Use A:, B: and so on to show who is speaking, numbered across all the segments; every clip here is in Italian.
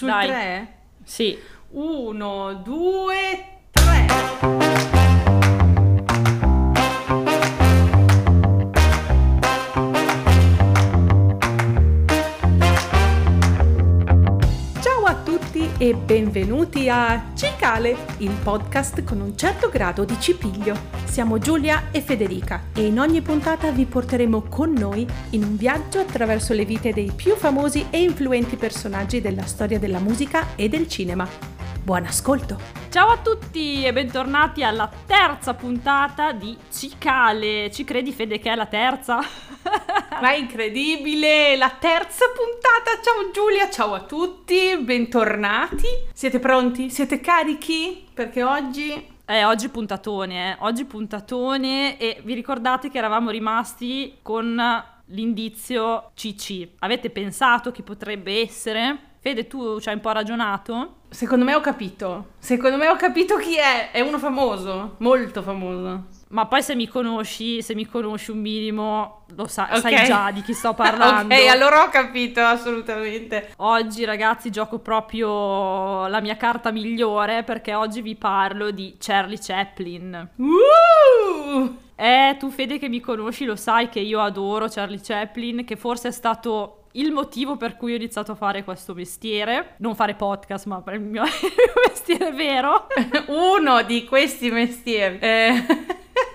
A: Sul
B: Dai.
A: 3?
B: Sì.
A: 1, 2, 3. Benvenuti a Cicale, il podcast con un certo grado di cipiglio. Siamo Giulia e Federica e in ogni puntata vi porteremo con noi in un viaggio attraverso le vite dei più famosi e influenti personaggi della storia della musica e del cinema. Buon ascolto!
B: Ciao a tutti e bentornati alla terza puntata di Cicale. Ci credi Fede che è la terza?
A: Ma è incredibile! La terza puntata! Ciao Giulia, ciao a tutti, bentornati! Siete pronti? Siete carichi? Perché oggi...
B: Eh, oggi puntatone, eh. Oggi puntatone e vi ricordate che eravamo rimasti con l'indizio CC. Avete pensato chi potrebbe essere? Fede, tu ci hai un po' ragionato?
A: Secondo me ho capito. Secondo me ho capito chi è. È uno famoso, molto famoso.
B: Ma poi se mi conosci, se mi conosci un minimo, lo sa-
A: Ok.
B: sai già di chi sto parlando.
A: ok, allora ho capito, assolutamente.
B: Oggi ragazzi gioco proprio la mia carta migliore perché oggi vi parlo di Charlie Chaplin.
A: Uh!
B: Eh, tu Fede che mi conosci lo sai che io adoro Charlie Chaplin, che forse è stato il motivo per cui ho iniziato a fare questo mestiere. Non fare podcast, ma per il mio, il mio mestiere vero.
A: Uno di questi mestieri. Eh,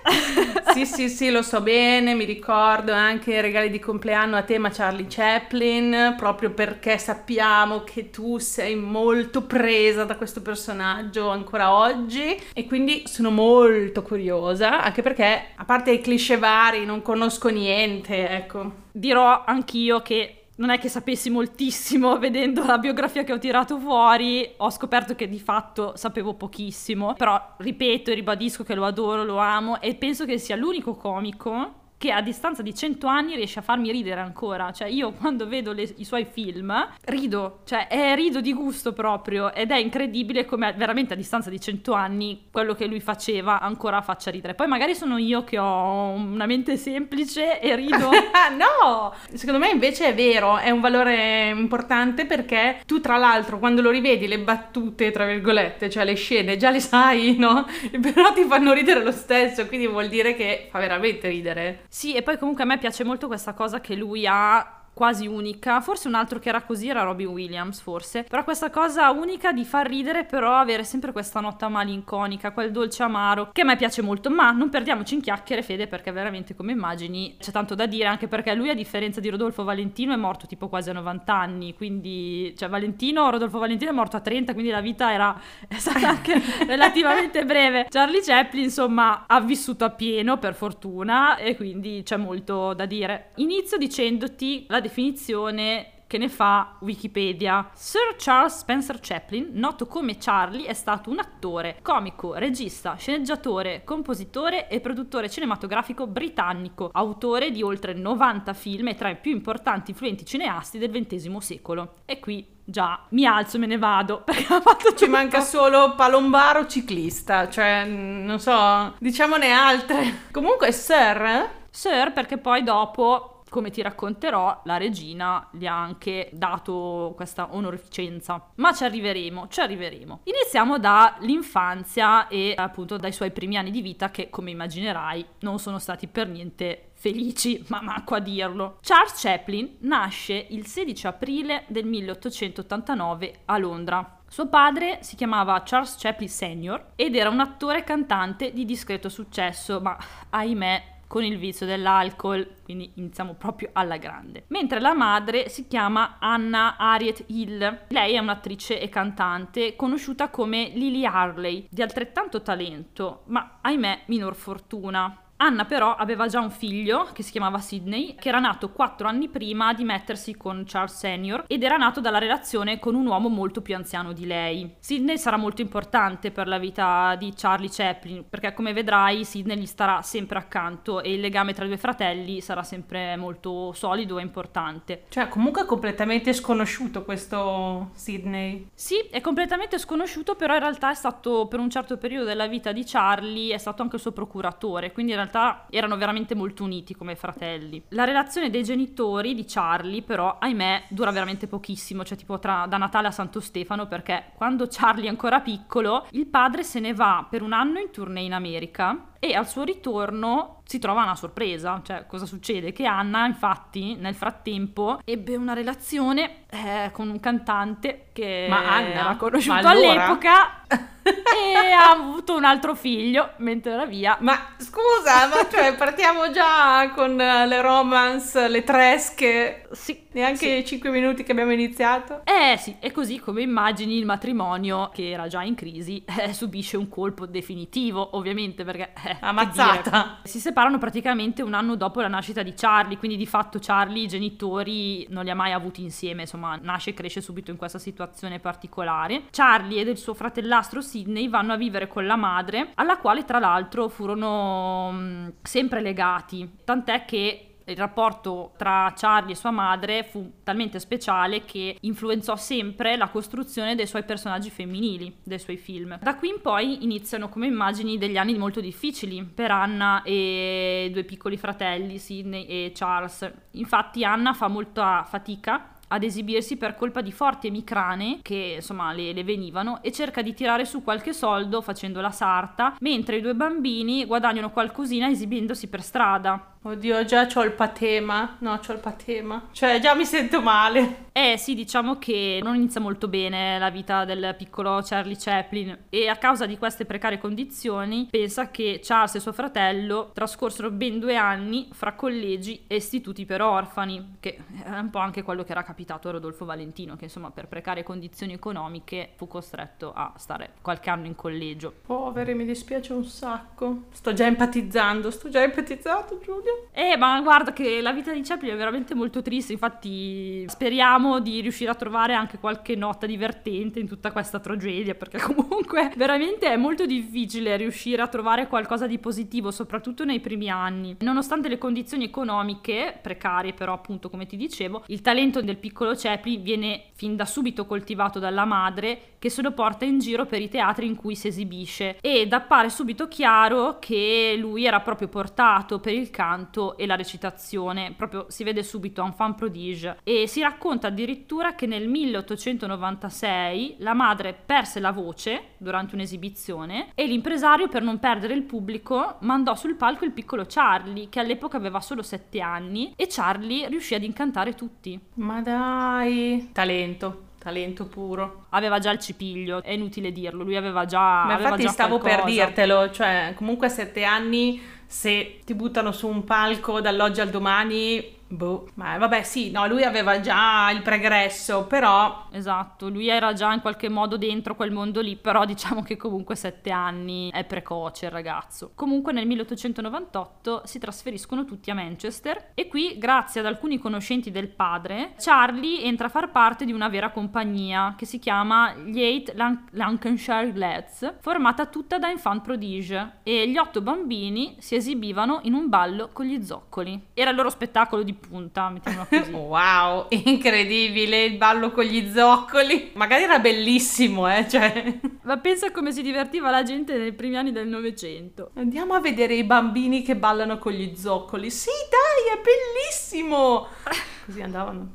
A: sì, sì, sì, lo so bene, mi ricordo anche i regali di compleanno a tema Charlie Chaplin, proprio perché sappiamo che tu sei molto presa da questo personaggio ancora oggi e quindi sono molto curiosa, anche perché a parte i cliché vari non conosco niente, ecco.
B: Dirò anch'io che non è che sapessi moltissimo vedendo la biografia che ho tirato fuori, ho scoperto che di fatto sapevo pochissimo, però ripeto e ribadisco che lo adoro, lo amo e penso che sia l'unico comico che a distanza di 100 anni riesce a farmi ridere ancora, cioè io quando vedo le- i suoi film rido, cioè è rido di gusto proprio ed è incredibile come veramente a distanza di 100 anni quello che lui faceva ancora faccia ridere. Poi magari sono io che ho una mente semplice e rido
A: no! Secondo me invece è vero, è un valore importante perché tu tra l'altro quando lo rivedi le battute, tra virgolette, cioè le scene, già le sai, no? Però ti fanno ridere lo stesso, quindi vuol dire che fa veramente ridere.
B: Sì, e poi comunque a me piace molto questa cosa che lui ha quasi unica, forse un altro che era così era Robin Williams forse, però questa cosa unica di far ridere però avere sempre questa nota malinconica, quel dolce amaro che a me piace molto, ma non perdiamoci in chiacchiere Fede perché veramente come immagini c'è tanto da dire anche perché lui a differenza di Rodolfo Valentino è morto tipo quasi a 90 anni, quindi cioè Valentino, Rodolfo Valentino è morto a 30, quindi la vita era è stata anche relativamente breve. Charlie Chaplin insomma ha vissuto a pieno per fortuna e quindi c'è molto da dire. Inizio dicendoti la definizione che ne fa Wikipedia. Sir Charles Spencer Chaplin, noto come Charlie, è stato un attore, comico, regista, sceneggiatore, compositore e produttore cinematografico britannico, autore di oltre 90 film e tra i più importanti influenti cineasti del XX secolo. E qui già mi alzo e me ne vado perché ha fatto
A: Ci
B: tutto.
A: manca solo palombaro ciclista, cioè non so, diciamone altre. Comunque Sir,
B: Sir perché poi dopo come ti racconterò, la regina gli ha anche dato questa onorificenza. Ma ci arriveremo, ci arriveremo. Iniziamo dall'infanzia e appunto dai suoi primi anni di vita che, come immaginerai, non sono stati per niente felici, ma manco a dirlo. Charles Chaplin nasce il 16 aprile del 1889 a Londra. Suo padre si chiamava Charles Chaplin Sr. ed era un attore cantante di discreto successo, ma ahimè con il vizio dell'alcol, quindi iniziamo proprio alla grande. Mentre la madre si chiama Anna Harriet Hill. Lei è un'attrice e cantante conosciuta come Lily Harley, di altrettanto talento, ma ahimè minor fortuna. Anna però aveva già un figlio che si chiamava Sidney, che era nato quattro anni prima di mettersi con Charles Senior ed era nato dalla relazione con un uomo molto più anziano di lei. Sidney sarà molto importante per la vita di Charlie Chaplin, perché come vedrai Sidney gli starà sempre accanto e il legame tra i due fratelli sarà sempre molto solido e importante.
A: cioè comunque è completamente sconosciuto questo Sidney.
B: Sì, è completamente sconosciuto, però in realtà è stato per un certo periodo della vita di Charlie, è stato anche il suo procuratore, quindi in realtà erano veramente molto uniti come fratelli. La relazione dei genitori di Charlie però, ahimè, dura veramente pochissimo, cioè tipo tra, da Natale a Santo Stefano, perché quando Charlie è ancora piccolo, il padre se ne va per un anno in tournée in America e al suo ritorno si trova una sorpresa, cioè cosa succede? Che Anna infatti nel frattempo ebbe una relazione eh, con un cantante che
A: Ma Anna?
B: era conosciuto
A: allora?
B: all'epoca e ha avuto un altro figlio mentre era via.
A: Ma scusa, ma cioè partiamo già con eh, le romance, le tresche,
B: Sì,
A: neanche i 5 minuti che abbiamo iniziato.
B: Eh sì, e così come immagini il matrimonio, che era già in crisi, eh, subisce un colpo definitivo, ovviamente, perché... eh,
A: Ammazzata.
B: Si separano praticamente un anno dopo la nascita di Charlie, quindi di fatto Charlie i genitori non li ha mai avuti insieme, insomma, nasce e cresce subito in questa situazione particolare. Charlie ed il suo fratellastro Sidney vanno a vivere con la madre, alla quale tra l'altro furono mm, sempre legati, tant'è che il rapporto tra Charlie e sua madre fu talmente speciale che influenzò sempre la costruzione dei suoi personaggi femminili, dei suoi film. Da qui in poi iniziano come immagini degli anni molto difficili per Anna e i due piccoli fratelli, Sidney e Charles. Infatti Anna fa molta fatica ad esibirsi per colpa di forti emicrane che insomma le, le venivano e cerca di tirare su qualche soldo facendo la sarta, mentre i due bambini guadagnano qualcosina esibendosi per strada.
A: Oddio, già c'ho il patema. No, c'ho il patema. Cioè, già mi sento male.
B: Eh sì, diciamo che non inizia molto bene la vita del piccolo Charlie Chaplin e a causa di queste precarie condizioni pensa che Charles e suo fratello trascorsero ben due anni fra collegi e istituti per orfani, che è un po' anche quello che era capitato a Rodolfo Valentino, che insomma per precarie condizioni economiche fu costretto a stare qualche anno in collegio.
A: Poveri, mi dispiace un sacco. Sto già empatizzando, sto già empatizzato, Giulia.
B: Eh, ma guarda che la vita di Chaplin è veramente molto triste, infatti speriamo di riuscire a trovare anche qualche nota divertente in tutta questa tragedia, perché comunque veramente è molto difficile riuscire a trovare qualcosa di positivo, soprattutto nei primi anni. Nonostante le condizioni economiche precarie, però appunto come ti dicevo, il talento del piccolo Chaplin viene fin da subito coltivato dalla madre che se lo porta in giro per i teatri in cui si esibisce ed appare subito chiaro che lui era proprio portato per il canto e la recitazione, proprio si vede subito un fan prodige e si racconta addirittura che nel 1896 la madre perse la voce durante un'esibizione e l'impresario per non perdere il pubblico mandò sul palco il piccolo Charlie che all'epoca aveva solo 7 anni e Charlie riuscì ad incantare tutti.
A: Ma dai. Talento, talento puro.
B: Aveva già il cipiglio, è inutile dirlo, lui aveva già
A: Ma
B: aveva
A: infatti
B: già
A: stavo per
B: qualcosa.
A: dirtelo, cioè comunque a sette anni se ti buttano su un palco dall'oggi al domani, boh, ma vabbè sì, no, lui aveva già il pregresso, però
B: Esatto, lui era già in qualche modo dentro quel mondo lì, però diciamo che comunque sette anni è precoce il ragazzo. Comunque nel 1898 si trasferiscono tutti a Manchester e qui, grazie ad alcuni conoscenti del padre, Charlie entra a far parte di una vera compagnia che si chiama gli Eight Lan- Lancashire Lads, formata tutta da infant prodige e gli otto bambini si esibivano in un ballo con gli zoccoli. Era il loro spettacolo di punta, mettiamola così.
A: wow, incredibile il ballo con gli zoccoli. Magari era bellissimo, eh, cioè
B: Ma pensa come si divertiva la gente nei primi anni del Novecento.
A: Andiamo a vedere i bambini che ballano con gli zoccoli. Sì, dai, è bellissimo. Così andavano.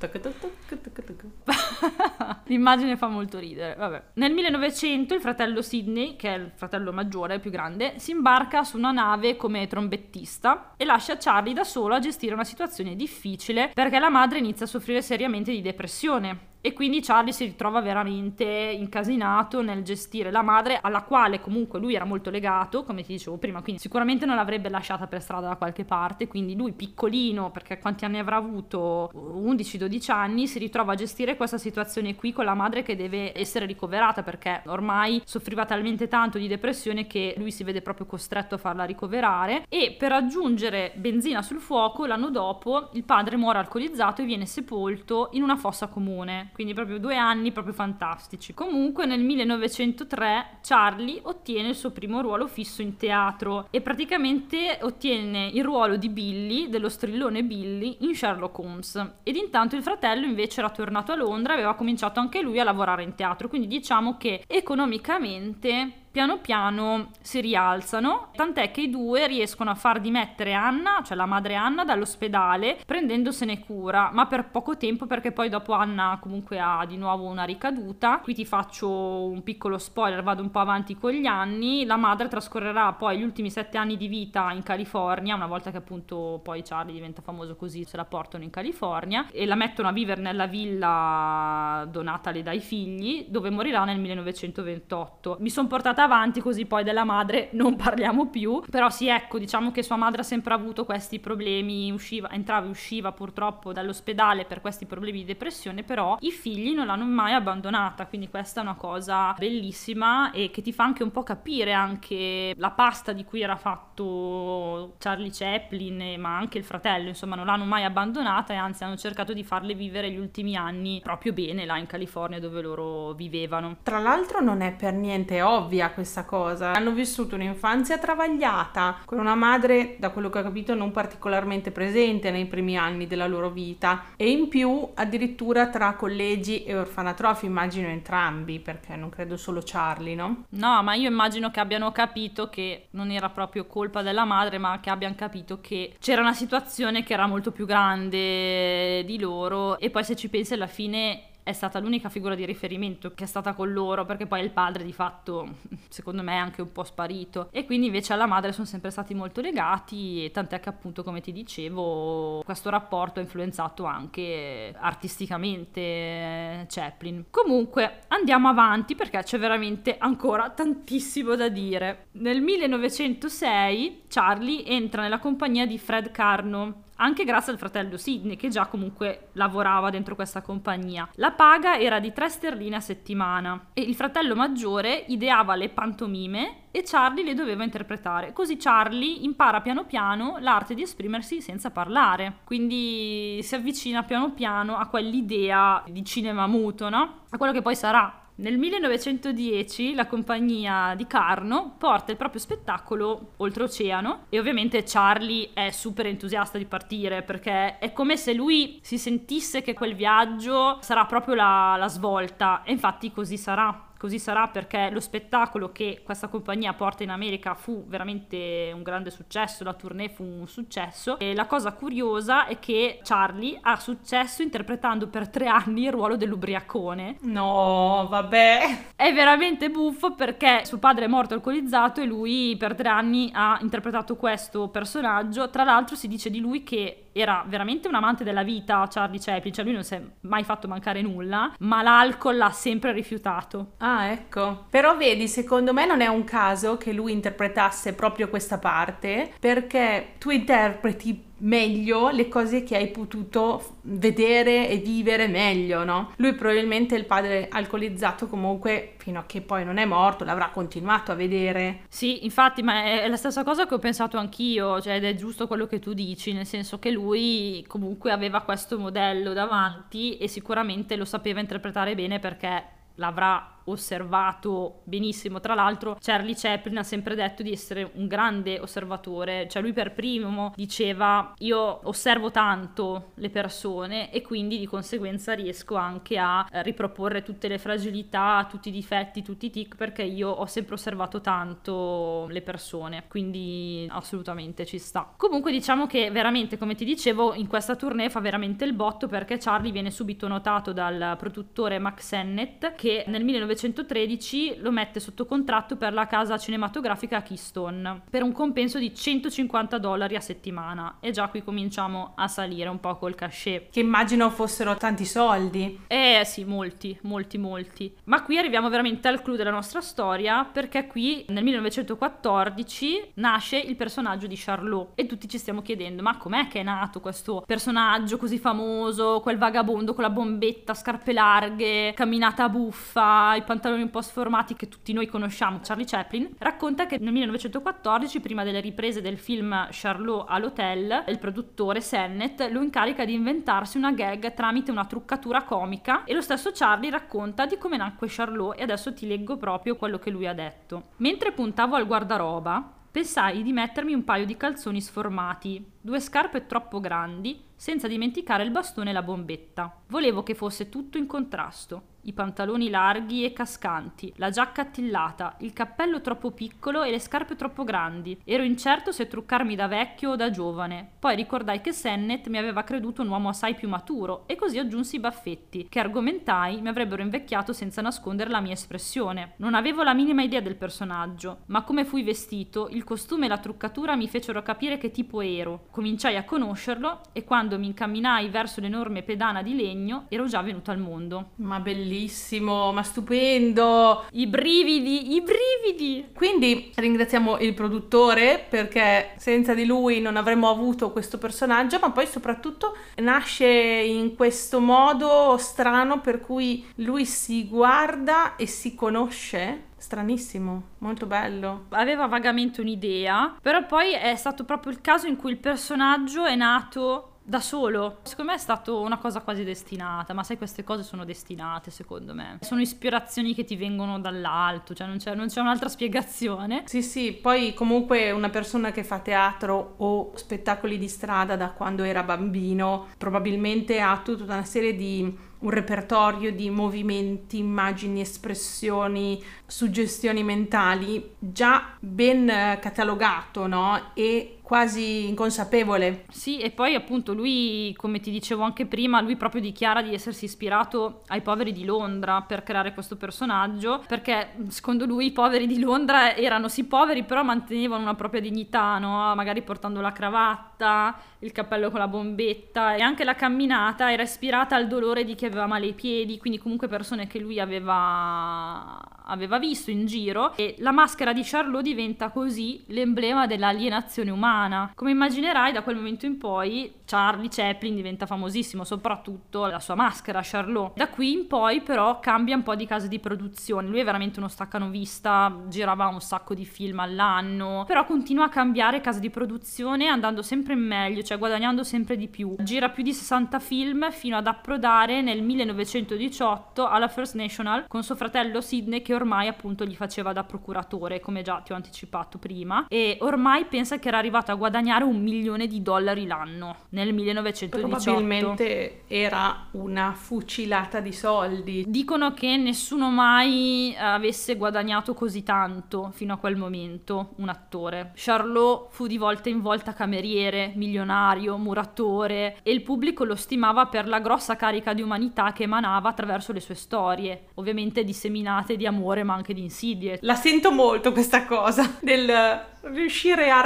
B: L'immagine fa molto ridere. Vabbè. Nel 1900 il fratello Sidney, che è il fratello maggiore, più grande, si imbarca su una nave come trombettista e lascia Charlie da solo a gestire una situazione difficile perché la madre inizia a soffrire seriamente di depressione. E quindi Charlie si ritrova veramente incasinato nel gestire la madre, alla quale comunque lui era molto legato, come ti dicevo prima, quindi sicuramente non l'avrebbe lasciata per strada da qualche parte, quindi lui piccolino, perché quanti anni avrà avuto? 11-12 anni, si ritrova a gestire questa situazione qui con la madre che deve essere ricoverata perché ormai soffriva talmente tanto di depressione che lui si vede proprio costretto a farla ricoverare e per aggiungere benzina sul fuoco l'anno dopo il padre muore alcolizzato e viene sepolto in una fossa comune quindi proprio due anni proprio fantastici. Comunque nel 1903 Charlie ottiene il suo primo ruolo fisso in teatro e praticamente ottiene il ruolo di Billy, dello strillone Billy, in Sherlock Holmes. Ed intanto il fratello invece era tornato a Londra e aveva cominciato anche lui a lavorare in teatro, quindi diciamo che economicamente piano piano si rialzano, tant'è che i due riescono a far dimettere Anna, cioè la madre Anna, dall'ospedale prendendosene cura, ma per poco tempo perché poi dopo Anna comunque ha di nuovo una ricaduta. Qui ti faccio un piccolo spoiler, vado un po' avanti con gli anni. La madre trascorrerà poi gli ultimi sette anni di vita in California, una volta che appunto poi Charlie diventa famoso così, se la portano in California e la mettono a vivere nella villa donatale dai figli, dove morirà nel 1928. Mi sono portata avanti così poi della madre non parliamo più, però sì ecco, diciamo che sua madre ha sempre avuto questi problemi, usciva, entrava e usciva purtroppo dall'ospedale per questi problemi di depressione, però i figli non l'hanno mai abbandonata, quindi questa è una cosa bellissima e che ti fa anche un po' capire anche la pasta di cui era fatto Charlie Chaplin, ma anche il fratello, insomma non l'hanno mai abbandonata e anzi hanno cercato di farle vivere gli ultimi anni proprio bene là in California dove loro vivevano.
A: Tra l'altro non è per niente ovvia questa cosa, hanno vissuto un'infanzia travagliata con una madre, da quello che ho capito, non particolarmente presente nei primi anni della loro vita e in più addirittura tra collegi e orfanatrofi, immagino entrambi, perché non credo solo Charlie, no?
B: No, ma io immagino che abbiano capito che non era proprio colpa della madre, ma che abbiano capito che c'era una situazione che era molto più grande di loro e poi se ci pensi alla fine è stata l'unica figura di riferimento che è stata con loro perché poi il padre di fatto secondo me è anche un po' sparito. E quindi invece alla madre sono sempre stati molto legati e tant'è che appunto come ti dicevo questo rapporto ha influenzato anche artisticamente Chaplin. Comunque andiamo avanti perché c'è veramente ancora tantissimo da dire. Nel 1906 Charlie entra nella compagnia di Fred Carno anche grazie al fratello Sidney che già comunque lavorava dentro questa compagnia. La paga era di 3 sterline a settimana e il fratello maggiore ideava le pantomime e Charlie le doveva interpretare. Così Charlie impara piano piano l'arte di esprimersi senza parlare. Quindi si avvicina piano piano a quell'idea di cinema muto, no? A quello che poi sarà nel 1910 la compagnia di Carno porta il proprio spettacolo oltreoceano e ovviamente Charlie è super entusiasta di partire perché è come se lui si sentisse che quel viaggio sarà proprio la, la svolta e infatti così sarà. Così sarà perché lo spettacolo che questa compagnia porta in America fu veramente un grande successo, la tournée fu un successo e la cosa curiosa è che Charlie ha successo interpretando per tre anni il ruolo dell'ubriacone.
A: No, vabbè.
B: È veramente buffo perché suo padre è morto alcolizzato e lui per tre anni ha interpretato questo personaggio. Tra l'altro si dice di lui che era veramente un amante della vita, Charlie Chaplin, cioè lui non si è mai fatto mancare nulla, ma l'alcol l'ha sempre rifiutato.
A: Ah, ecco. Però vedi, secondo me non è un caso che lui interpretasse proprio questa parte, perché tu interpreti meglio le cose che hai potuto vedere e vivere meglio, no? Lui probabilmente il padre alcolizzato comunque fino a che poi non è morto l'avrà continuato a vedere.
B: Sì, infatti, ma è la stessa cosa che ho pensato anch'io, cioè ed è giusto quello che tu dici, nel senso che lui comunque aveva questo modello davanti e sicuramente lo sapeva interpretare bene perché l'avrà osservato benissimo. Tra l'altro, Charlie Chaplin ha sempre detto di essere un grande osservatore, cioè lui per primo diceva io osservo tanto le persone e quindi di conseguenza riesco anche a riproporre tutte le fragilità, tutti i difetti, tutti i tic perché io ho sempre osservato tanto le persone, quindi assolutamente ci sta. Comunque diciamo che veramente, come ti dicevo, in questa tournée fa veramente il botto perché Charlie viene subito notato dal produttore Max Sennett che nel 19 1913 lo mette sotto contratto per la casa cinematografica Keystone per un compenso di 150 dollari a settimana e già qui cominciamo a salire un po' col cachet.
A: Che immagino fossero tanti soldi.
B: Eh sì, molti, molti, molti. Ma qui arriviamo veramente al clou della nostra storia perché qui nel 1914 nasce il personaggio di Charlot e tutti ci stiamo chiedendo ma com'è che è nato questo personaggio così famoso, quel vagabondo con la bombetta, scarpe larghe, camminata buffa, i pantaloni un po' sformati che tutti noi conosciamo, Charlie Chaplin, racconta che nel 1914, prima delle riprese del film Charlot all'hotel, il produttore Sennett lo incarica di inventarsi una gag tramite una truccatura comica e lo stesso Charlie racconta di come nacque Charlot e adesso ti leggo proprio quello che lui ha detto. Mentre puntavo al guardaroba, pensai di mettermi un paio di calzoni sformati due scarpe troppo grandi, senza dimenticare il bastone e la bombetta. Volevo che fosse tutto in contrasto i pantaloni larghi e cascanti, la giacca attillata, il cappello troppo piccolo e le scarpe troppo grandi. Ero incerto se truccarmi da vecchio o da giovane. Poi ricordai che Sennett mi aveva creduto un uomo assai più maturo e così aggiunsi i baffetti, che argomentai mi avrebbero invecchiato senza nascondere la mia espressione. Non avevo la minima idea del personaggio, ma come fui vestito, il costume e la truccatura mi fecero capire che tipo ero. Cominciai a conoscerlo e quando mi incamminai verso l'enorme pedana di legno ero già venuto al mondo.
A: Ma bellissimo ma stupendo.
B: I brividi, i brividi.
A: Quindi ringraziamo il produttore perché senza di lui non avremmo avuto questo personaggio, ma poi soprattutto nasce in questo modo strano per cui lui si guarda e si conosce stranissimo, molto bello.
B: Aveva vagamente un'idea, però poi è stato proprio il caso in cui il personaggio è nato da solo. Secondo me è stata una cosa quasi destinata, ma sai queste cose sono destinate secondo me. Sono ispirazioni che ti vengono dall'alto, cioè non c'è, non c'è un'altra spiegazione.
A: Sì, sì, poi comunque una persona che fa teatro o spettacoli di strada da quando era bambino probabilmente ha tutta una serie di un repertorio di movimenti, immagini, espressioni, suggestioni mentali già ben catalogato, no? E quasi inconsapevole.
B: Sì, e poi appunto lui, come ti dicevo anche prima, lui proprio dichiara di essersi ispirato ai poveri di Londra per creare questo personaggio, perché secondo lui i poveri di Londra erano sì poveri, però mantenevano una propria dignità, no? Magari portando la cravatta, il cappello con la bombetta e anche la camminata era ispirata al dolore di chi aveva male ai piedi, quindi comunque persone che lui aveva, aveva visto in giro e la maschera di Charlot diventa così l'emblema dell'alienazione umana. Come immaginerai da quel momento in poi Charlie Chaplin diventa famosissimo, soprattutto la sua maschera Charlot. Da qui in poi però cambia un po' di case di produzione. Lui è veramente uno staccanovista, girava un sacco di film all'anno, però continua a cambiare case di produzione andando sempre meglio, cioè guadagnando sempre di più. Gira più di 60 film fino ad approdare nel 1918 alla First National con suo fratello Sidney che ormai appunto gli faceva da procuratore, come già ti ho anticipato prima, e ormai pensa che era arrivato a guadagnare un milione di dollari l'anno nel 1918.
A: Probabilmente era una fucilata di soldi.
B: Dicono che nessuno mai avesse guadagnato così tanto fino a quel momento, un attore. Charlot fu di volta in volta cameriere, milionario, muratore e il pubblico lo stimava per la grossa carica di umanità che emanava attraverso le sue storie, ovviamente disseminate di amore ma anche di insidie.
A: La sento molto questa cosa del riuscire a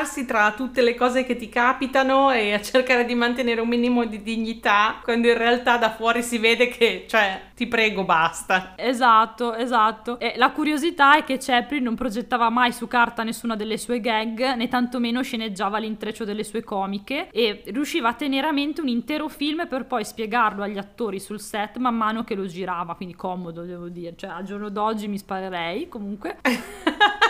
A: raccapezzarsi tra tutte le cose che ti capitano e a cercare di mantenere un minimo di dignità quando in realtà da fuori si vede che, cioè, ti prego, basta.
B: Esatto, esatto. E la curiosità è che Chaplin non progettava mai su carta nessuna delle sue gag, né tantomeno sceneggiava l'intreccio delle sue comiche e riusciva a tenere a mente un intero film per poi spiegarlo agli attori sul set man mano che lo girava, quindi comodo, devo dire. Cioè, al giorno d'oggi mi sparerei, comunque.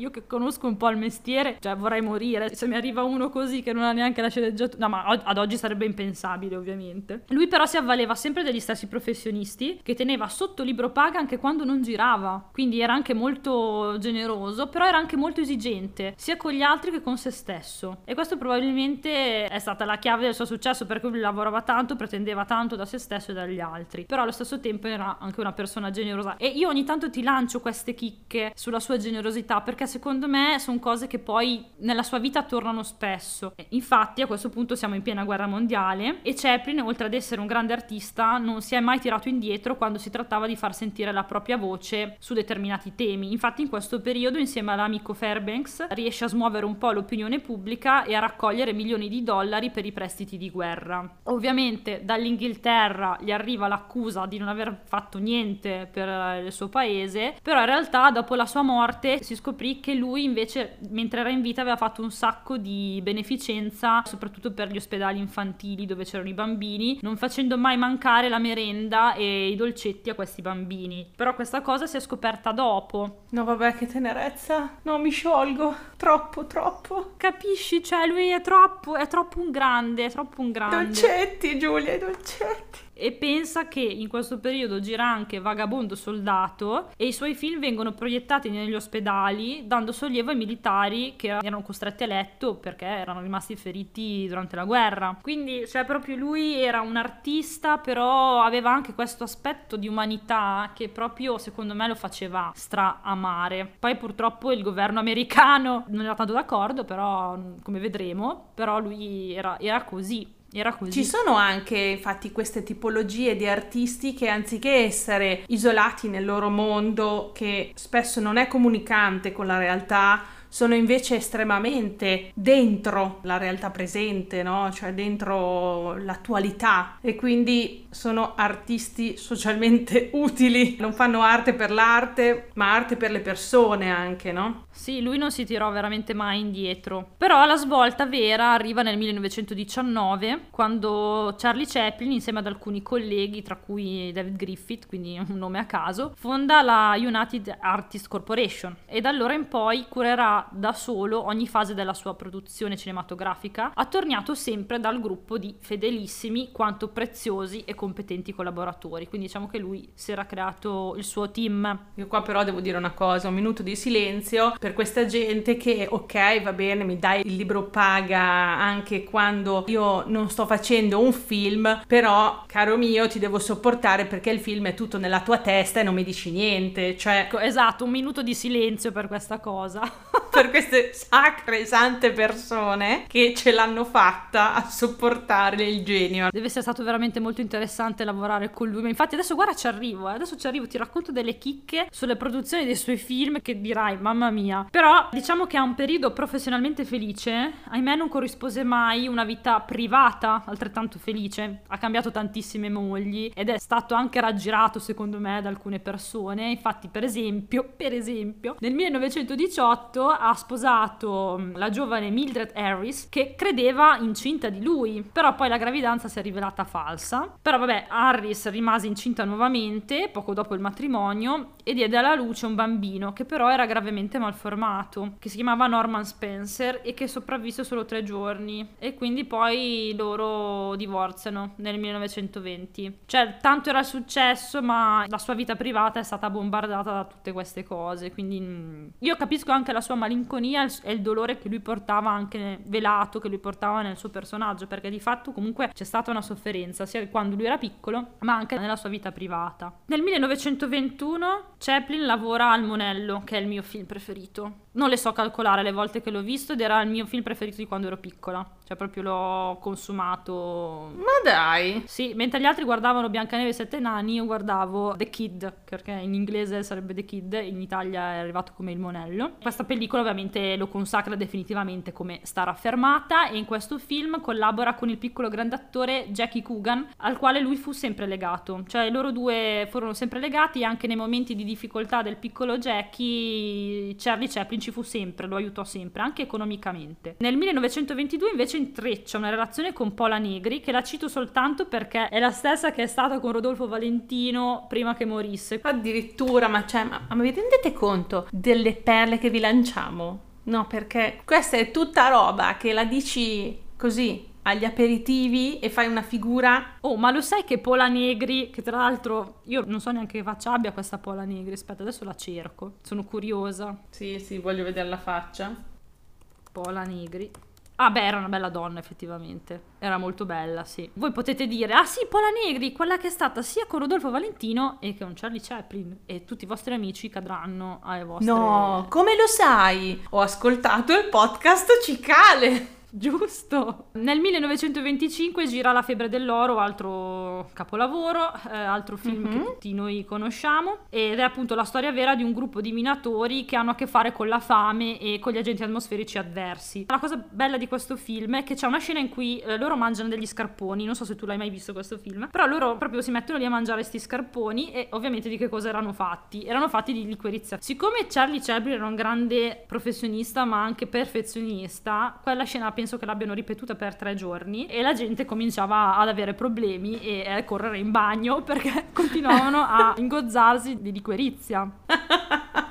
B: Io che conosco un po' il mestiere, cioè vorrei morire. Se mi arriva uno così che non ha neanche la sceneggiatura, no, ma ad oggi sarebbe impensabile, ovviamente. Lui però si avvaleva sempre degli stessi professionisti che teneva sotto libro paga anche quando non girava. Quindi era anche molto generoso, però era anche molto esigente, sia con gli altri che con se stesso. E questo probabilmente è stata la chiave del suo successo perché lui lavorava tanto, pretendeva tanto da se stesso e dagli altri. Però allo stesso tempo era anche una persona generosa. E io ogni tanto ti lancio queste chicche sulla sua generosità perché secondo me sono cose che poi nella sua vita tornano spesso. Infatti a questo punto siamo in piena guerra mondiale e Chaplin, oltre ad essere un grande artista, non si è mai tirato indietro quando si trattava di far sentire la propria voce su determinati temi. Infatti in questo periodo insieme all'amico Fairbanks riesce a smuovere un po' l'opinione pubblica e a raccogliere milioni di dollari per i prestiti di guerra. Ovviamente dall'Inghilterra gli arriva l'accusa di non aver fatto niente per il suo paese, però in realtà dopo la sua morte si scoprì che lui invece, mentre era in vita, aveva fatto un sacco di beneficenza, soprattutto per gli ospedali infantili dove c'erano i bambini, non facendo mai mancare la merenda e i dolcetti a questi bambini. Però questa cosa si è scoperta dopo.
A: No, vabbè, che tenerezza. No, mi sciolgo. Troppo, troppo.
B: Capisci? Cioè, lui è troppo, è troppo un grande, è troppo un grande.
A: Dolcetti, Giulia, i dolcetti.
B: E pensa che in questo periodo gira anche Vagabondo Soldato e i suoi film vengono proiettati negli ospedali dando sollievo ai militari che erano costretti a letto perché erano rimasti feriti durante la guerra. Quindi cioè proprio lui era un artista però aveva anche questo aspetto di umanità che proprio secondo me lo faceva stra amare. Poi purtroppo il governo americano non era tanto d'accordo però come vedremo però lui era, era così era così.
A: Ci sono anche infatti queste tipologie di artisti che anziché essere isolati nel loro mondo, che spesso non è comunicante con la realtà, sono invece estremamente dentro la realtà presente, no? cioè dentro l'attualità e quindi sono artisti socialmente utili, non fanno arte per l'arte, ma arte per le persone anche, no?
B: Sì, lui non si tirò veramente mai indietro. Però la svolta vera arriva nel 1919, quando Charlie Chaplin, insieme ad alcuni colleghi, tra cui David Griffith, quindi un nome a caso, fonda la United Artists Corporation e da allora in poi curerà da solo ogni fase della sua produzione cinematografica, attorniato sempre dal gruppo di fedelissimi quanto preziosi e competenti collaboratori. Quindi diciamo che lui si era creato il suo team.
A: Io qua però devo dire una cosa, un minuto di silenzio per questa gente che ok va bene mi dai il libro paga anche quando io non sto facendo un film, però caro mio ti devo sopportare perché il film è tutto nella tua testa e non mi dici niente. Cioè...
B: Ecco, esatto, un minuto di silenzio per questa cosa.
A: per queste sacre sante persone che ce l'hanno fatta a sopportare il genio.
B: Deve essere stato veramente molto interessante lavorare con lui. Ma infatti adesso guarda ci arrivo, eh. adesso ci arrivo, ti racconto delle chicche sulle produzioni dei suoi film che dirai, mamma mia. Però diciamo che ha un periodo professionalmente felice, ahimè non corrispose mai una vita privata altrettanto felice. Ha cambiato tantissime mogli ed è stato anche raggirato secondo me da alcune persone. Infatti per esempio, per esempio, nel 1918 ha sposato mm, la giovane Mildred Harris che credeva incinta di lui, però poi la gravidanza si è rivelata falsa. Però vabbè, Harris rimase incinta nuovamente poco dopo il matrimonio e diede alla luce un bambino che però era gravemente malformato, che si chiamava Norman Spencer e che sopravvisse solo tre giorni e quindi poi loro divorziano nel 1920. Cioè, tanto era successo, ma la sua vita privata è stata bombardata da tutte queste cose, quindi mm, io capisco anche la sua malinconia e il dolore che lui portava anche velato, che lui portava nel suo personaggio, perché di fatto comunque c'è stata una sofferenza sia quando lui era piccolo, ma anche nella sua vita privata. Nel 1921 Chaplin lavora al Monello, che è il mio film preferito. Non le so calcolare le volte che l'ho visto ed era il mio film preferito di quando ero piccola. Cioè proprio l'ho consumato.
A: Ma dai!
B: Sì, mentre gli altri guardavano Biancaneve e Sette Nani, io guardavo The Kid, perché in inglese sarebbe The Kid, in Italia è arrivato come Il Monello. Questa pellicola ovviamente lo consacra definitivamente come star affermata e in questo film collabora con il piccolo grande attore Jackie Coogan, al quale lui fu sempre legato. Cioè loro due furono sempre legati e anche nei momenti di difficoltà del piccolo Jackie, Charlie Chaplin ci fu sempre, lo aiutò sempre, anche economicamente. Nel 1922 invece intreccia una relazione con Paula Negri, che la cito soltanto perché è la stessa che è stata con Rodolfo Valentino prima che morisse.
A: Addirittura, ma, cioè, ma, ma vi rendete conto delle perle che vi lanciamo? No, perché questa è tutta roba che la dici così agli aperitivi e fai una figura.
B: Oh, ma lo sai che Pola Negri, che tra l'altro io non so neanche che faccia abbia questa Pola Negri, aspetta, adesso la cerco, sono curiosa.
A: Sì, sì, voglio vedere la faccia.
B: Pola Negri. Ah beh, era una bella donna effettivamente, era molto bella, sì. Voi potete dire, ah sì, Pola Negri, quella che è stata sia con Rodolfo Valentino e con Charlie Chaplin e tutti i vostri amici cadranno alle vostre...
A: No, come lo sai? Ho ascoltato il podcast cicale.
B: Giusto. Nel 1925 gira La febbre dell'oro, altro capolavoro, eh, altro film mm-hmm. che tutti noi conosciamo, ed è appunto la storia vera di un gruppo di minatori che hanno a che fare con la fame e con gli agenti atmosferici avversi. La cosa bella di questo film è che c'è una scena in cui eh, loro mangiano degli scarponi, non so se tu l'hai mai visto questo film, però loro proprio si mettono lì a mangiare questi scarponi e ovviamente di che cosa erano fatti? Erano fatti di liquirizia. Siccome Charlie Chaplin era un grande professionista ma anche perfezionista, quella scena penso che l'abbiano ripetuta per tre giorni e la gente cominciava ad avere problemi e a correre in bagno perché continuavano a ingozzarsi di liquirizia.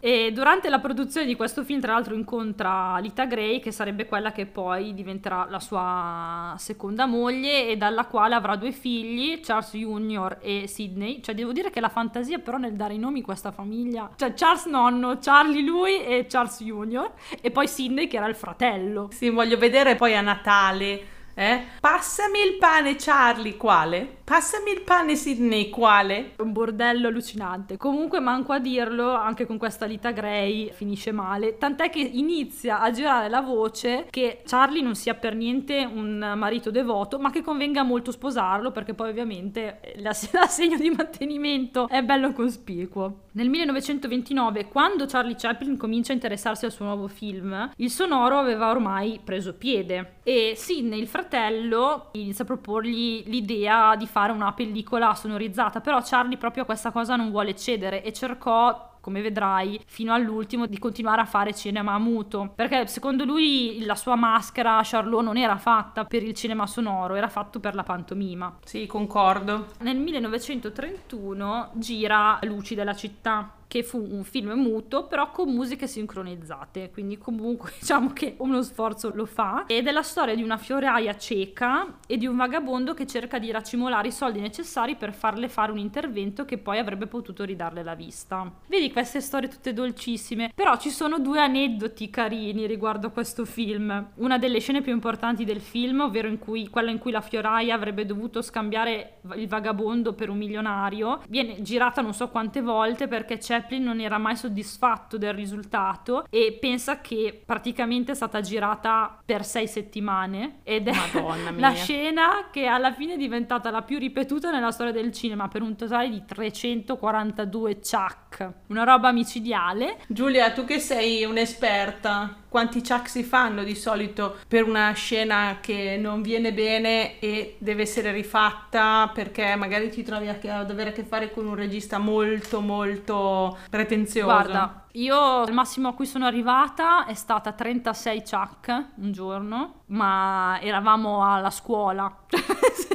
B: E durante la produzione di questo film, tra l'altro, incontra Lita Gray, che sarebbe quella che poi diventerà la sua seconda moglie e dalla quale avrà due figli, Charles Jr. e Sidney. Cioè, devo dire che la fantasia però nel dare i nomi a questa famiglia, cioè Charles nonno, Charlie lui e Charles Jr. e poi Sidney che era il fratello.
A: Sì, voglio vedere poi a Natale. Eh? Passami il pane, Charlie. Quale? Passami il pane, Sidney. Quale?
B: Un bordello allucinante. Comunque, manco a dirlo, anche con questa Lita Gray finisce male. Tant'è che inizia a girare la voce che Charlie non sia per niente un marito devoto, ma che convenga molto sposarlo, perché poi, ovviamente, l'assegno di mantenimento è bello cospicuo. Nel 1929, quando Charlie Chaplin comincia a interessarsi al suo nuovo film, il sonoro aveva ormai preso piede e Sidney, il fratello, inizia a proporgli l'idea di fare una pellicola sonorizzata, però Charlie proprio a questa cosa non vuole cedere e cercò come vedrai, fino all'ultimo di continuare a fare cinema muto. Perché secondo lui la sua maschera Charlot non era fatta per il cinema sonoro, era fatto per la pantomima.
A: Sì, concordo.
B: Nel 1931 gira Luci della città che fu un film muto però con musiche sincronizzate, quindi comunque diciamo che uno sforzo lo fa, ed è la storia di una fioraia cieca e di un vagabondo che cerca di racimolare i soldi necessari per farle fare un intervento che poi avrebbe potuto ridarle la vista. Vedi queste storie tutte dolcissime, però ci sono due aneddoti carini riguardo a questo film. Una delle scene più importanti del film, ovvero in cui, quella in cui la fioraia avrebbe dovuto scambiare il vagabondo per un milionario, viene girata non so quante volte perché c'è Chaplin non era mai soddisfatto del risultato e pensa che praticamente è stata girata per sei settimane ed è la scena che alla fine è diventata la più ripetuta nella storia del cinema per un totale di 342 chuck, una roba micidiale.
A: Giulia, tu che sei un'esperta, quanti chuck si fanno di solito per una scena che non viene bene e deve essere rifatta perché magari ti trovi a, ad avere a che fare con un regista molto molto pretenzioso.
B: Guarda, io il massimo a cui sono arrivata è stata 36 chuck un giorno, ma eravamo alla scuola.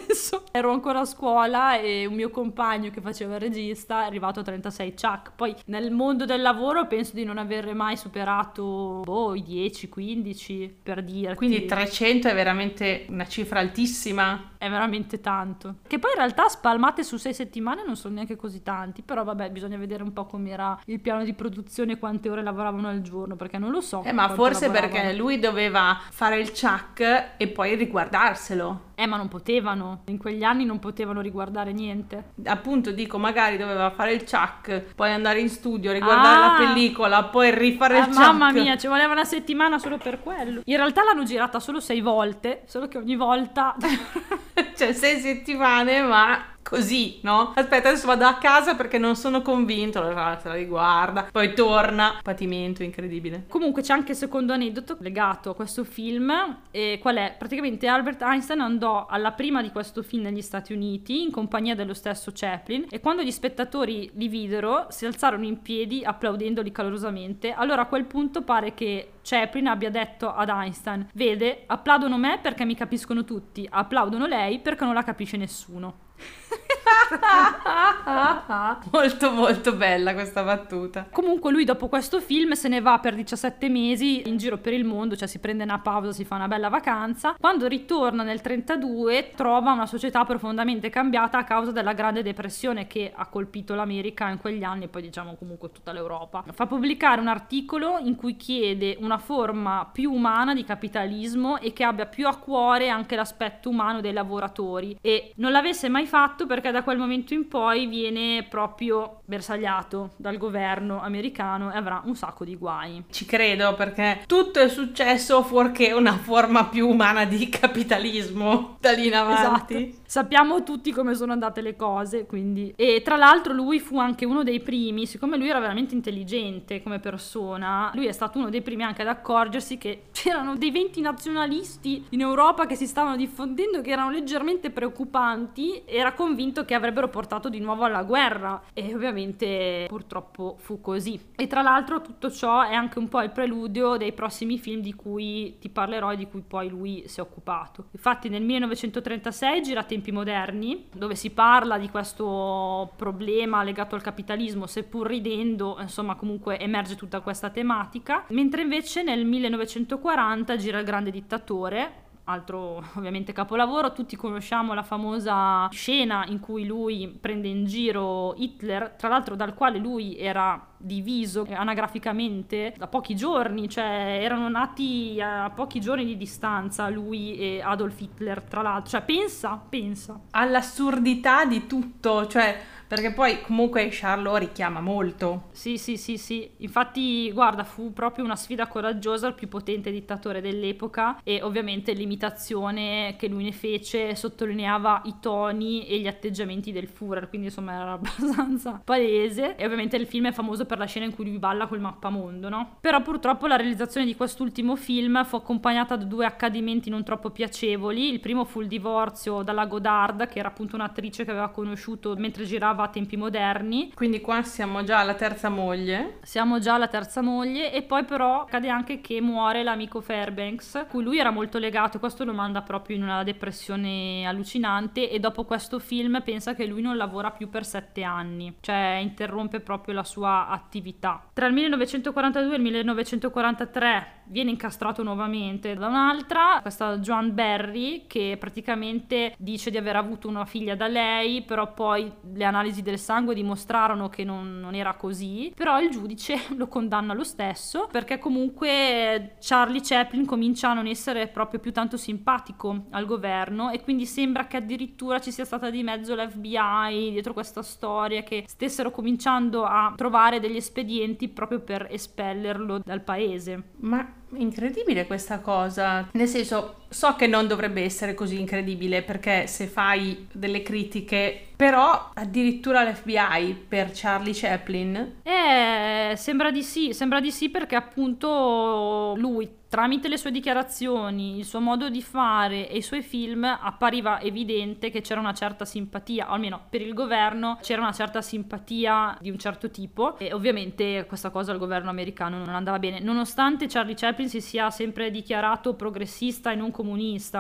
B: ero ancora a scuola e un mio compagno che faceva il regista è arrivato a 36 chuck. Poi nel mondo del lavoro penso di non aver mai superato boh, i 10, 15 per dire.
A: Quindi 300 è veramente una cifra altissima.
B: È veramente tanto. Che poi in realtà spalmate su 6 settimane non sono neanche così tanti, però vabbè, bisogna vedere un po' com'era il piano di produzione e quante ore lavoravano al giorno, perché non lo so.
A: Eh, ma forse perché lui doveva fare il chuck e poi riguardarselo.
B: Eh, ma non potevano. In quegli anni non potevano riguardare niente.
A: Appunto, dico, magari doveva fare il chuck, poi andare in studio, riguardare ah, la pellicola, poi rifare ah, il chuck.
B: Mamma mia, ci voleva una settimana solo per quello. In realtà l'hanno girata solo sei volte, solo che ogni volta...
A: cioè, sei settimane, ma così, no? Aspetta, adesso vado a casa perché non sono convinto, allora se la riguarda, poi torna, patimento incredibile.
B: Comunque c'è anche il secondo aneddoto legato a questo film, e qual è? Praticamente Albert Einstein andò alla prima di questo film negli Stati Uniti in compagnia dello stesso Chaplin e quando gli spettatori li videro si alzarono in piedi applaudendoli calorosamente. Allora a quel punto pare che Chaplin abbia detto ad Einstein, vede, applaudono me perché mi capiscono tutti, applaudono lei perché non la capisce nessuno.
A: molto molto bella questa battuta.
B: Comunque lui dopo questo film se ne va per 17 mesi in giro per il mondo, cioè si prende una pausa, si fa una bella vacanza. Quando ritorna nel 32 trova una società profondamente cambiata a causa della Grande Depressione che ha colpito l'America in quegli anni e poi diciamo comunque tutta l'Europa. Fa pubblicare un articolo in cui chiede una forma più umana di capitalismo e che abbia più a cuore anche l'aspetto umano dei lavoratori e non l'avesse mai fatto perché da quel momento in poi viene proprio bersagliato dal governo americano e avrà un sacco di guai.
A: Ci credo perché tutto è successo fuorché una forma più umana di capitalismo da lì in avanti.
B: Esatto. Sappiamo tutti come sono andate le cose, quindi... E tra l'altro lui fu anche uno dei primi, siccome lui era veramente intelligente come persona, lui è stato uno dei primi anche ad accorgersi che c'erano dei venti nazionalisti in Europa che si stavano diffondendo che erano leggermente preoccupanti, era convinto che avrebbero portato di nuovo alla guerra e ovviamente purtroppo fu così. E tra l'altro tutto ciò è anche un po' il preludio dei prossimi film di cui ti parlerò e di cui poi lui si è occupato. Infatti nel 1936 girate in tempi moderni, dove si parla di questo problema legato al capitalismo, seppur ridendo, insomma comunque emerge tutta questa tematica, mentre invece nel 1940 gira Il grande dittatore, altro ovviamente capolavoro, tutti conosciamo la famosa scena in cui lui prende in giro Hitler, tra l'altro dal quale lui era diviso anagraficamente da pochi giorni, cioè erano nati a pochi giorni di distanza lui e Adolf Hitler, tra l'altro, cioè pensa, pensa.
A: All'assurdità di tutto, cioè perché poi comunque Charlot richiama molto.
B: Sì, sì, sì, sì. Infatti, guarda, fu proprio una sfida coraggiosa al più potente dittatore dell'epoca e ovviamente l'imitazione che lui ne fece sottolineava i toni e gli atteggiamenti del Führer, quindi insomma era abbastanza palese. E ovviamente il film è famoso per la scena in cui lui balla col mappamondo, no? Però purtroppo la realizzazione di quest'ultimo film fu accompagnata da due accadimenti non troppo piacevoli. Il primo fu il divorzio dalla Godard, che era appunto un'attrice che aveva conosciuto mentre girava a tempi moderni.
A: Quindi qua siamo già alla terza moglie.
B: Siamo già alla terza moglie e poi però accade anche che muore l'amico Fairbanks, cui lui era molto legato, questo lo manda proprio in una depressione allucinante e dopo questo film pensa che lui non lavora più per sette anni, cioè interrompe proprio la sua attività. Tra il 1942 e il 1943 viene incastrato nuovamente da un'altra, questa Joan Berry, che praticamente dice di aver avuto una figlia da lei, però poi le analisi del sangue dimostrarono che non, non era così, però il giudice lo condanna lo stesso perché comunque Charlie Chaplin comincia a non essere proprio più tanto simpatico al governo e quindi sembra che addirittura ci sia stata di mezzo l'FBI dietro questa storia che stessero cominciando a trovare degli espedienti proprio per espellerlo dal paese.
A: Ma incredibile questa cosa. Nel senso, so che non dovrebbe essere così incredibile perché se fai delle critiche, però addirittura l'FBI per Charlie Chaplin.
B: Eh, sembra di sì, sembra di sì perché appunto lui tramite le sue dichiarazioni, il suo modo di fare e i suoi film appariva evidente che c'era una certa simpatia, o almeno per il governo c'era una certa simpatia di un certo tipo e ovviamente questa cosa al governo americano non andava bene, nonostante Charlie Chaplin si sia sempre dichiarato progressista e non comunista,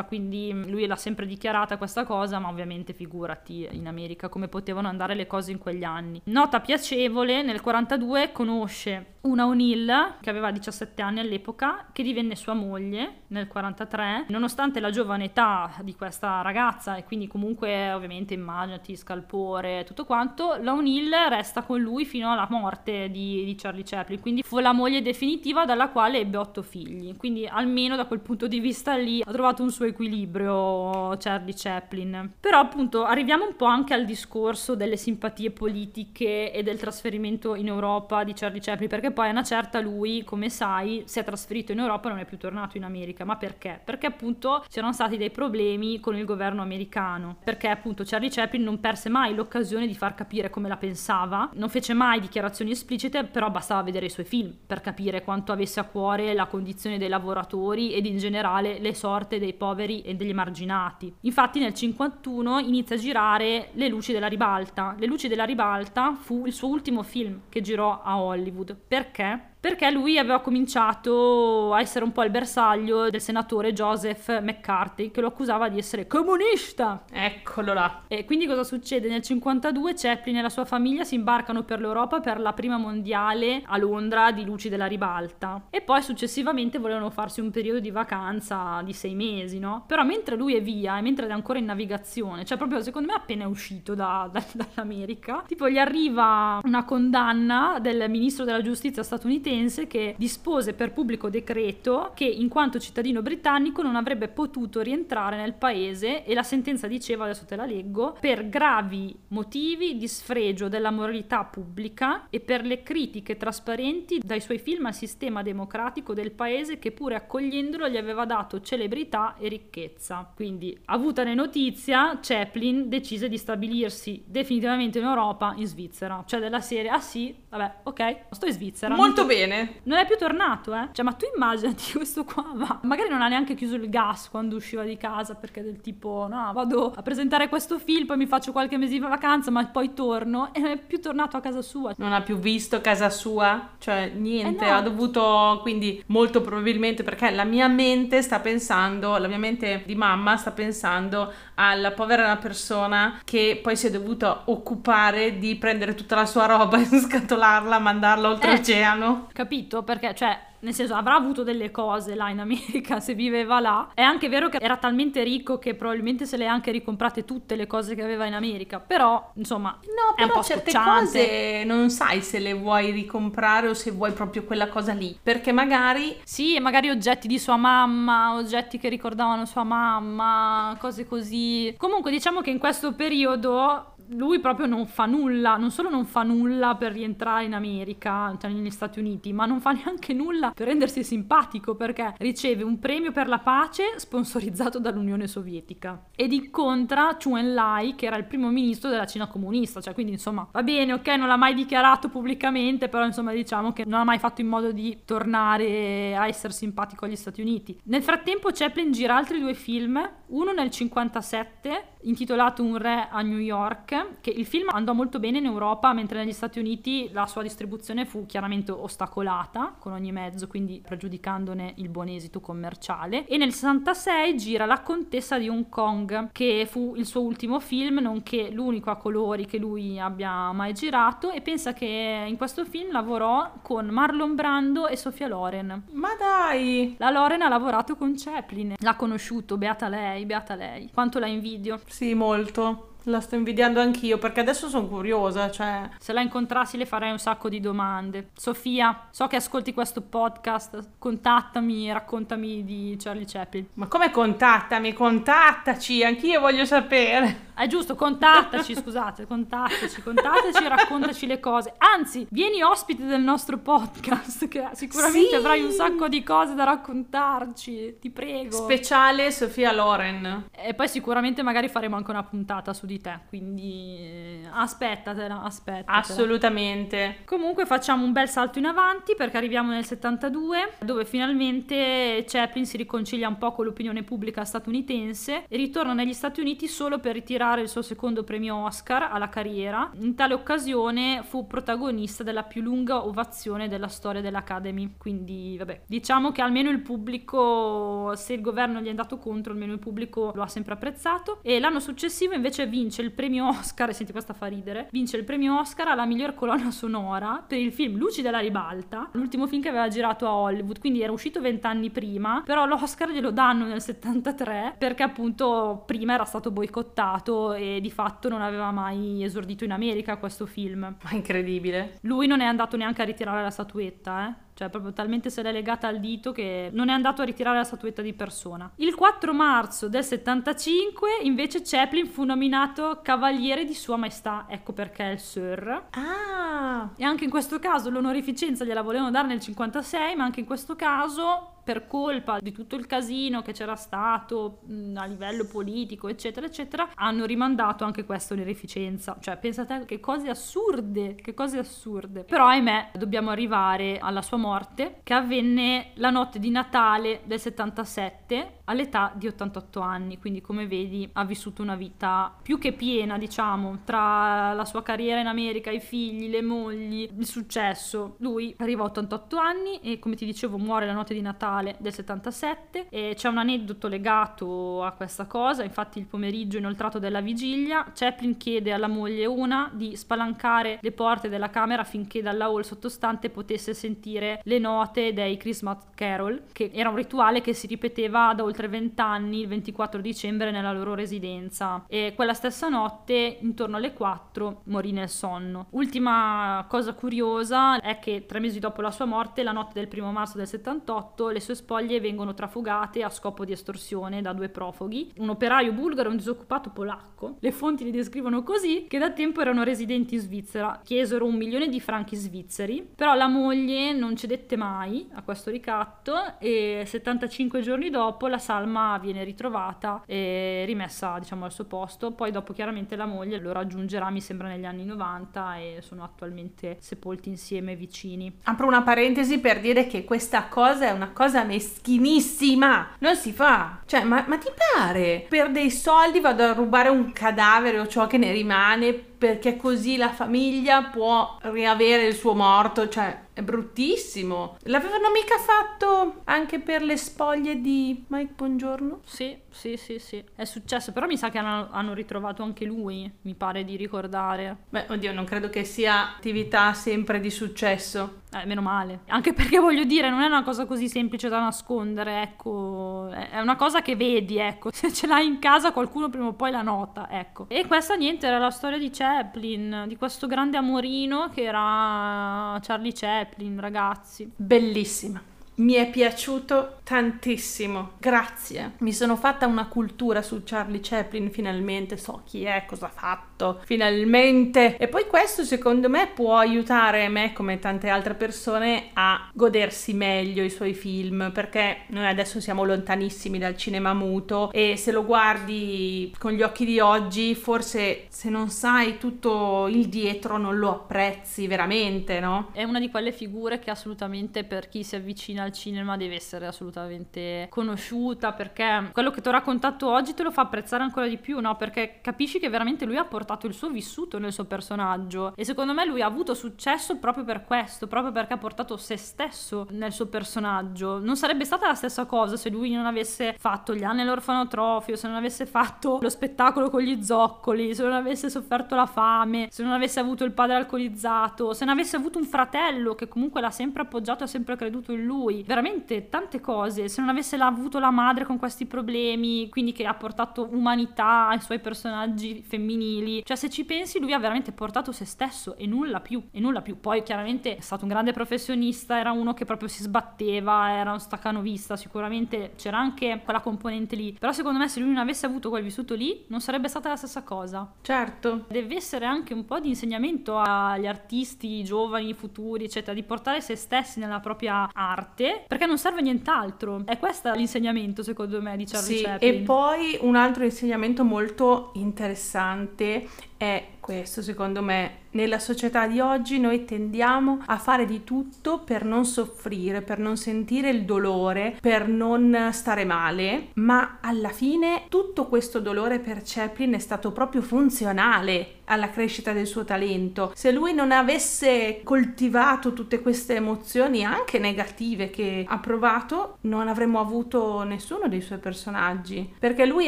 B: quindi lui l'ha sempre dichiarata questa cosa, ma ovviamente figurati in America come potevano andare le cose in quegli anni. Nota piacevole, nel 42 conosce una O'Neill che aveva 17 anni all'epoca che divenne sua moglie nel 43 nonostante la giovane età di questa ragazza e quindi comunque ovviamente immaginati scalpore tutto quanto la O'Neill resta con lui fino alla morte di, di, Charlie Chaplin. Quindi fu la moglie definitiva dalla quale ebbe otto figli. Quindi almeno da quel punto di vista lì ha trovato un suo equilibrio Charlie Chaplin. Però appunto arriviamo un po' anche al discorso delle simpatie politiche e del trasferimento in Europa di Charlie Chaplin perché poi a una certa lui, come sai, si è trasferito in Europa e non è più tornato in America. Ma perché? Perché appunto c'erano stati dei problemi con il governo americano. Perché appunto Charlie Chaplin non perse mai l'occasione di far capire come la pensava, non fece mai dichiarazioni esplicite, però bastava vedere i suoi film per capire quanto avesse a cuore la condizione dei lavoratori ed in generale le sorte dei poveri e degli emarginati. Infatti nel 51 inizia a girare Le luci della ribalta. Le luci della ribalta fu il suo ultimo film che girò a Hollywood. Per perché? Perché lui aveva cominciato a essere un po' il bersaglio del senatore Joseph McCarthy che lo accusava di essere comunista.
A: Eccolo là.
B: E quindi cosa succede? Nel 52 Chaplin e la sua famiglia si imbarcano per l'Europa per la prima mondiale a Londra di Luci della Ribalta e poi successivamente volevano farsi un periodo di vacanza di sei mesi, no? Però mentre lui è via e mentre è ancora in navigazione, cioè proprio secondo me appena uscito da, da, dall'America, tipo gli arriva una condanna del ministro della giustizia statunitense statunitense che dispose per pubblico decreto che in quanto cittadino britannico non avrebbe potuto rientrare nel paese e la sentenza diceva, adesso te la leggo, per gravi motivi di sfregio della moralità pubblica e per le critiche trasparenti dai suoi film al sistema democratico del paese che pure accogliendolo gli aveva dato celebrità e ricchezza. Quindi, avutane notizia, Chaplin decise di stabilirsi definitivamente in Europa, in Svizzera. Cioè della serie, ah sì, vabbè, ok, sto in Svizzera.
A: Molto bene bene.
B: Non è più tornato, eh? Cioè, ma tu immaginati questo qua, va. Magari non ha neanche chiuso il gas quando usciva di casa, perché del tipo, no, vado a presentare questo film, poi mi faccio qualche mese di vacanza, ma poi torno. E non è più tornato a casa sua.
A: Non ha più visto casa sua, cioè niente,
B: Eh no.
A: ha dovuto, quindi molto probabilmente perché la mia mente sta pensando, la mia mente di mamma sta pensando alla povera persona che poi si è dovuta occupare di prendere tutta la sua roba e scatolarla, mandarla oltreoceano.
B: Capito? Perché, cioè, nel senso, avrà avuto delle cose là in America se viveva là. È anche vero che era talmente ricco che probabilmente se le ha anche ricomprate tutte le cose che aveva in America. Però, insomma,
A: No,
B: è un po'
A: certe
B: scocciante.
A: cose non sai se le vuoi ricomprare o se vuoi proprio quella cosa lì, perché magari
B: Sì, e magari oggetti di sua mamma, oggetti che ricordavano sua mamma, cose così. Comunque, diciamo che in questo periodo lui proprio non fa nulla, non solo non fa nulla per rientrare in America, cioè negli Stati Uniti, ma non fa neanche nulla per rendersi simpatico perché riceve un premio per la pace sponsorizzato dall'Unione Sovietica ed incontra Chu Enlai che era il primo ministro della Cina comunista, cioè quindi insomma va bene, ok, non l'ha mai dichiarato pubblicamente, però insomma diciamo che non ha mai fatto in modo di tornare a essere simpatico agli Stati Uniti. Nel frattempo Chaplin gira altri due film, uno nel 57 intitolato Un re a New York, che il film andò molto bene in Europa, mentre negli Stati Uniti la sua distribuzione fu chiaramente ostacolata con ogni mezzo, quindi pregiudicandone il buon esito commerciale. E nel 66 gira La contessa di Hong Kong, che fu il suo ultimo film, nonché l'unico a colori che lui abbia mai girato, e pensa che in questo film lavorò con Marlon Brando e Sofia Loren.
A: ma dai,
B: La Loren ha lavorato con Chaplin, l'ha conosciuto, beata lei, beata lei. Quanto la invidio.
A: sì, molto. La sto invidiando anch'io perché adesso sono curiosa, cioè
B: Se la incontrassi le farei un sacco di domande. Sofia, so che ascolti questo podcast, contattami raccontami di Charlie Chaplin.
A: Ma come contattami? Contattaci, anch'io voglio sapere.
B: È giusto, contattaci, scusate, contattaci, contattaci e raccontaci le cose. Anzi, vieni ospite del nostro podcast, che sicuramente
A: Sì!
B: avrai un sacco di cose da raccontarci, ti prego.
A: Speciale Sofia Loren.
B: e poi sicuramente magari faremo anche una puntata su di te, quindi eh, aspettatela, aspettatela.
A: Assolutamente.
B: Comunque facciamo un bel salto in avanti perché arriviamo nel 72 dove finalmente Chaplin si riconcilia un po' con l'opinione pubblica statunitense e ritorna negli Stati Uniti solo per ritirare il suo secondo premio Oscar alla carriera. In tale occasione fu protagonista della più lunga ovazione della storia dell'Academy, quindi vabbè, diciamo che almeno il pubblico, se il governo gli è andato contro, almeno il pubblico lo ha sempre apprezzato e l'anno successivo invece vince il premio Oscar, e senti questa fa ridere, vince il premio Oscar alla miglior colonna sonora per il film Luci della ribalta, l'ultimo film che aveva girato a Hollywood, quindi era uscito vent'anni prima, però l'Oscar glielo danno nel 73 perché appunto prima era stato boicottato e di fatto non aveva mai esordito in America questo film.
A: Ma incredibile.
B: Lui non è andato neanche a ritirare la statuetta, eh. Cioè, proprio talmente se l'è legata al dito che non è andato a ritirare la statuetta di persona. Il 4 marzo del 75, invece, Chaplin fu nominato Cavaliere di Sua Maestà. Ecco perché è il Sir.
A: Ah,
B: E anche in questo caso l'onorificenza gliela volevano dare nel 56, ma anche in questo caso, per colpa di tutto il casino che c'era stato mh, a livello politico, eccetera, eccetera, hanno rimandato anche questa onorificenza. Cioè, pensate che cose assurde, che cose assurde. Però, ahimè, dobbiamo arrivare alla sua morte, che avvenne la notte di Natale del 77 all'età di 88 anni. Quindi, come vedi, ha vissuto una vita più che piena, diciamo, tra la sua carriera in America, i figli, le mogli, il successo. Lui arriva a 88 anni e, come ti dicevo, muore la notte di Natale del 77 e c'è un aneddoto legato a questa cosa. Infatti, il pomeriggio inoltrato della vigilia, Chaplin chiede alla moglie una di spalancare le porte della camera affinché dalla hall sottostante potesse sentire le note dei Christmas Carol, che era un rituale che si ripeteva da oltre 20 anni, il 24 dicembre, nella loro residenza. E quella stessa notte, intorno alle 4, morì nel sonno. Ultima cosa curiosa è che tre mesi dopo la sua morte, la notte del primo marzo del 78, le sue spoglie vengono trafugate a scopo di estorsione da due profughi, un operaio bulgaro e un disoccupato polacco. Le fonti li descrivono così, che da tempo erano residenti in Svizzera. Chiesero un milione di franchi svizzeri, però la moglie non cedette mai a questo ricatto e 75 giorni dopo la Salma viene ritrovata e rimessa diciamo al suo posto, poi dopo chiaramente la moglie lo raggiungerà mi sembra negli anni 90 e sono attualmente sepolti insieme vicini.
A: Apro una parentesi per dire che questa cosa è una cosa meschinissima, non si fa, cioè ma, ma ti pare? Per dei soldi vado a rubare un cadavere o ciò che ne rimane perché così la famiglia può riavere il suo morto, cioè è bruttissimo. L'avevano mica fatto anche per le spoglie di Mike Buongiorno?
B: Sì, sì, sì, sì. È successo, però mi sa che hanno, hanno ritrovato anche lui, mi pare di ricordare.
A: Beh, oddio, non credo che sia attività sempre di successo.
B: Eh, meno male. Anche perché voglio dire, non è una cosa così semplice da nascondere, ecco. È una cosa che vedi, ecco. Se ce l'hai in casa qualcuno prima o poi la nota, ecco. E questa niente era la storia di Chaplin, di questo grande amorino che era Charlie Chaplin, ragazzi.
A: Bellissima. Mi è piaciuto tantissimo, grazie. Mi sono fatta una cultura su Charlie Chaplin finalmente, so chi è, cosa ha fatto, finalmente. E poi questo secondo me può aiutare me come tante altre persone a godersi meglio i suoi film, perché noi adesso siamo lontanissimi dal cinema muto e se lo guardi con gli occhi di oggi, forse se non sai tutto il dietro non lo apprezzi veramente, no?
B: È una di quelle figure che assolutamente per chi si avvicina al cinema deve essere assolutamente conosciuta perché quello che ti ho raccontato oggi te lo fa apprezzare ancora di più, no? Perché capisci che veramente lui ha portato il suo vissuto nel suo personaggio e secondo me lui ha avuto successo proprio per questo, proprio perché ha portato se stesso nel suo personaggio. Non sarebbe stata la stessa cosa se lui non avesse fatto gli anni all'orfanotrofio, se non avesse fatto lo spettacolo con gli zoccoli, se non avesse sofferto la fame, se non avesse avuto il padre alcolizzato, se non avesse avuto un fratello che comunque l'ha sempre appoggiato e ha sempre creduto in lui veramente tante cose. Se non avesse avuto la madre con questi problemi, quindi che ha portato umanità ai suoi personaggi femminili, cioè se ci pensi lui ha veramente portato se stesso e nulla più, e nulla più. Poi chiaramente è stato un grande professionista, era uno che proprio si sbatteva, era un staccanovista, sicuramente c'era anche quella componente lì. Però secondo me se lui non avesse avuto quel vissuto lì, non sarebbe stata la stessa cosa.
A: Certo.
B: Deve essere anche un po' di insegnamento agli artisti giovani, futuri, eccetera, di portare se stessi nella propria arte perché non serve nient'altro. È questo l'insegnamento, secondo me, di Charlie
A: sì,
B: Chaplin.
A: E poi un altro insegnamento molto interessante è questo, secondo me. Nella società di oggi noi tendiamo a fare di tutto per non soffrire, per non sentire il dolore, per non stare male, ma alla fine tutto questo dolore per Chaplin è stato proprio funzionale alla crescita del suo talento. Se lui non avesse coltivato tutte queste emozioni anche negative che ha provato, non avremmo avuto nessuno dei suoi personaggi, perché lui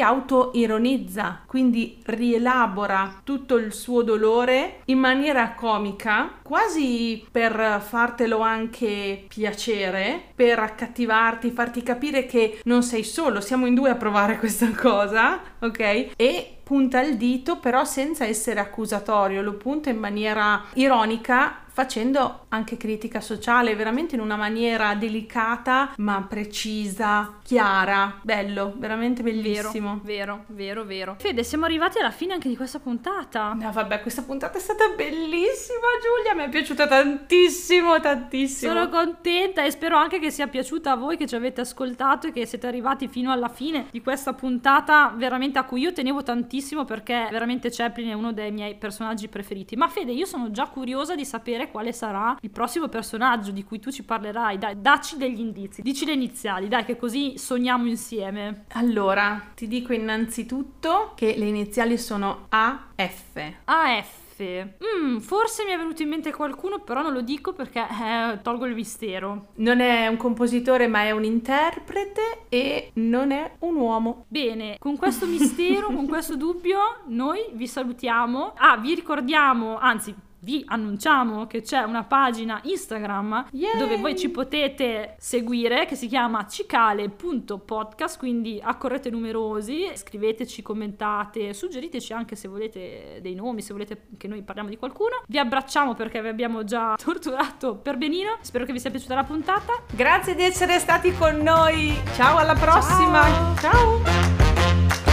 A: autoironizza, quindi rielabora tutto il suo dolore in maniera comica, quasi per fartelo anche piacere, per accattivarti, farti capire che non sei solo, siamo in due a provare questa cosa, ok? E punta il dito però senza essere accusatorio, lo punta in maniera ironica facendo anche critica sociale, veramente in una maniera delicata ma precisa, chiara. Bello, veramente bellissimo.
B: Vero, vero, vero. Fede, siamo arrivati alla fine anche di questa puntata.
A: No, vabbè, questa puntata è stata bellissima, Giulia, mi è piaciuta tantissimo, tantissimo.
B: Sono contenta e spero anche che sia piaciuta a voi che ci avete ascoltato e che siete arrivati fino alla fine di questa puntata veramente a cui io tenevo tantissimo perché veramente Chaplin è uno dei miei personaggi preferiti. Ma Fede, io sono già curiosa di sapere quale sarà il prossimo personaggio di cui tu ci parlerai. Dai, dacci degli indizi, dici le iniziali, dai, che così sogniamo insieme.
A: Allora, ti dico innanzitutto che le iniziali sono AF.
B: AF. Mm, forse mi è venuto in mente qualcuno, però non lo dico perché eh, tolgo il mistero.
A: Non è un compositore, ma è un interprete e non è un uomo.
B: Bene, con questo mistero, con questo dubbio, noi vi salutiamo. Ah, vi ricordiamo, anzi, vi annunciamo che c'è una pagina Instagram Yay! dove voi ci potete seguire che si chiama cicale.podcast quindi accorrete numerosi scriveteci commentate suggeriteci anche se volete dei nomi se volete che noi parliamo di qualcuno. Vi abbracciamo perché vi abbiamo già torturato per benino. Spero che vi sia piaciuta la puntata.
A: Grazie di essere stati con noi. Ciao alla prossima.
B: Ciao, ciao.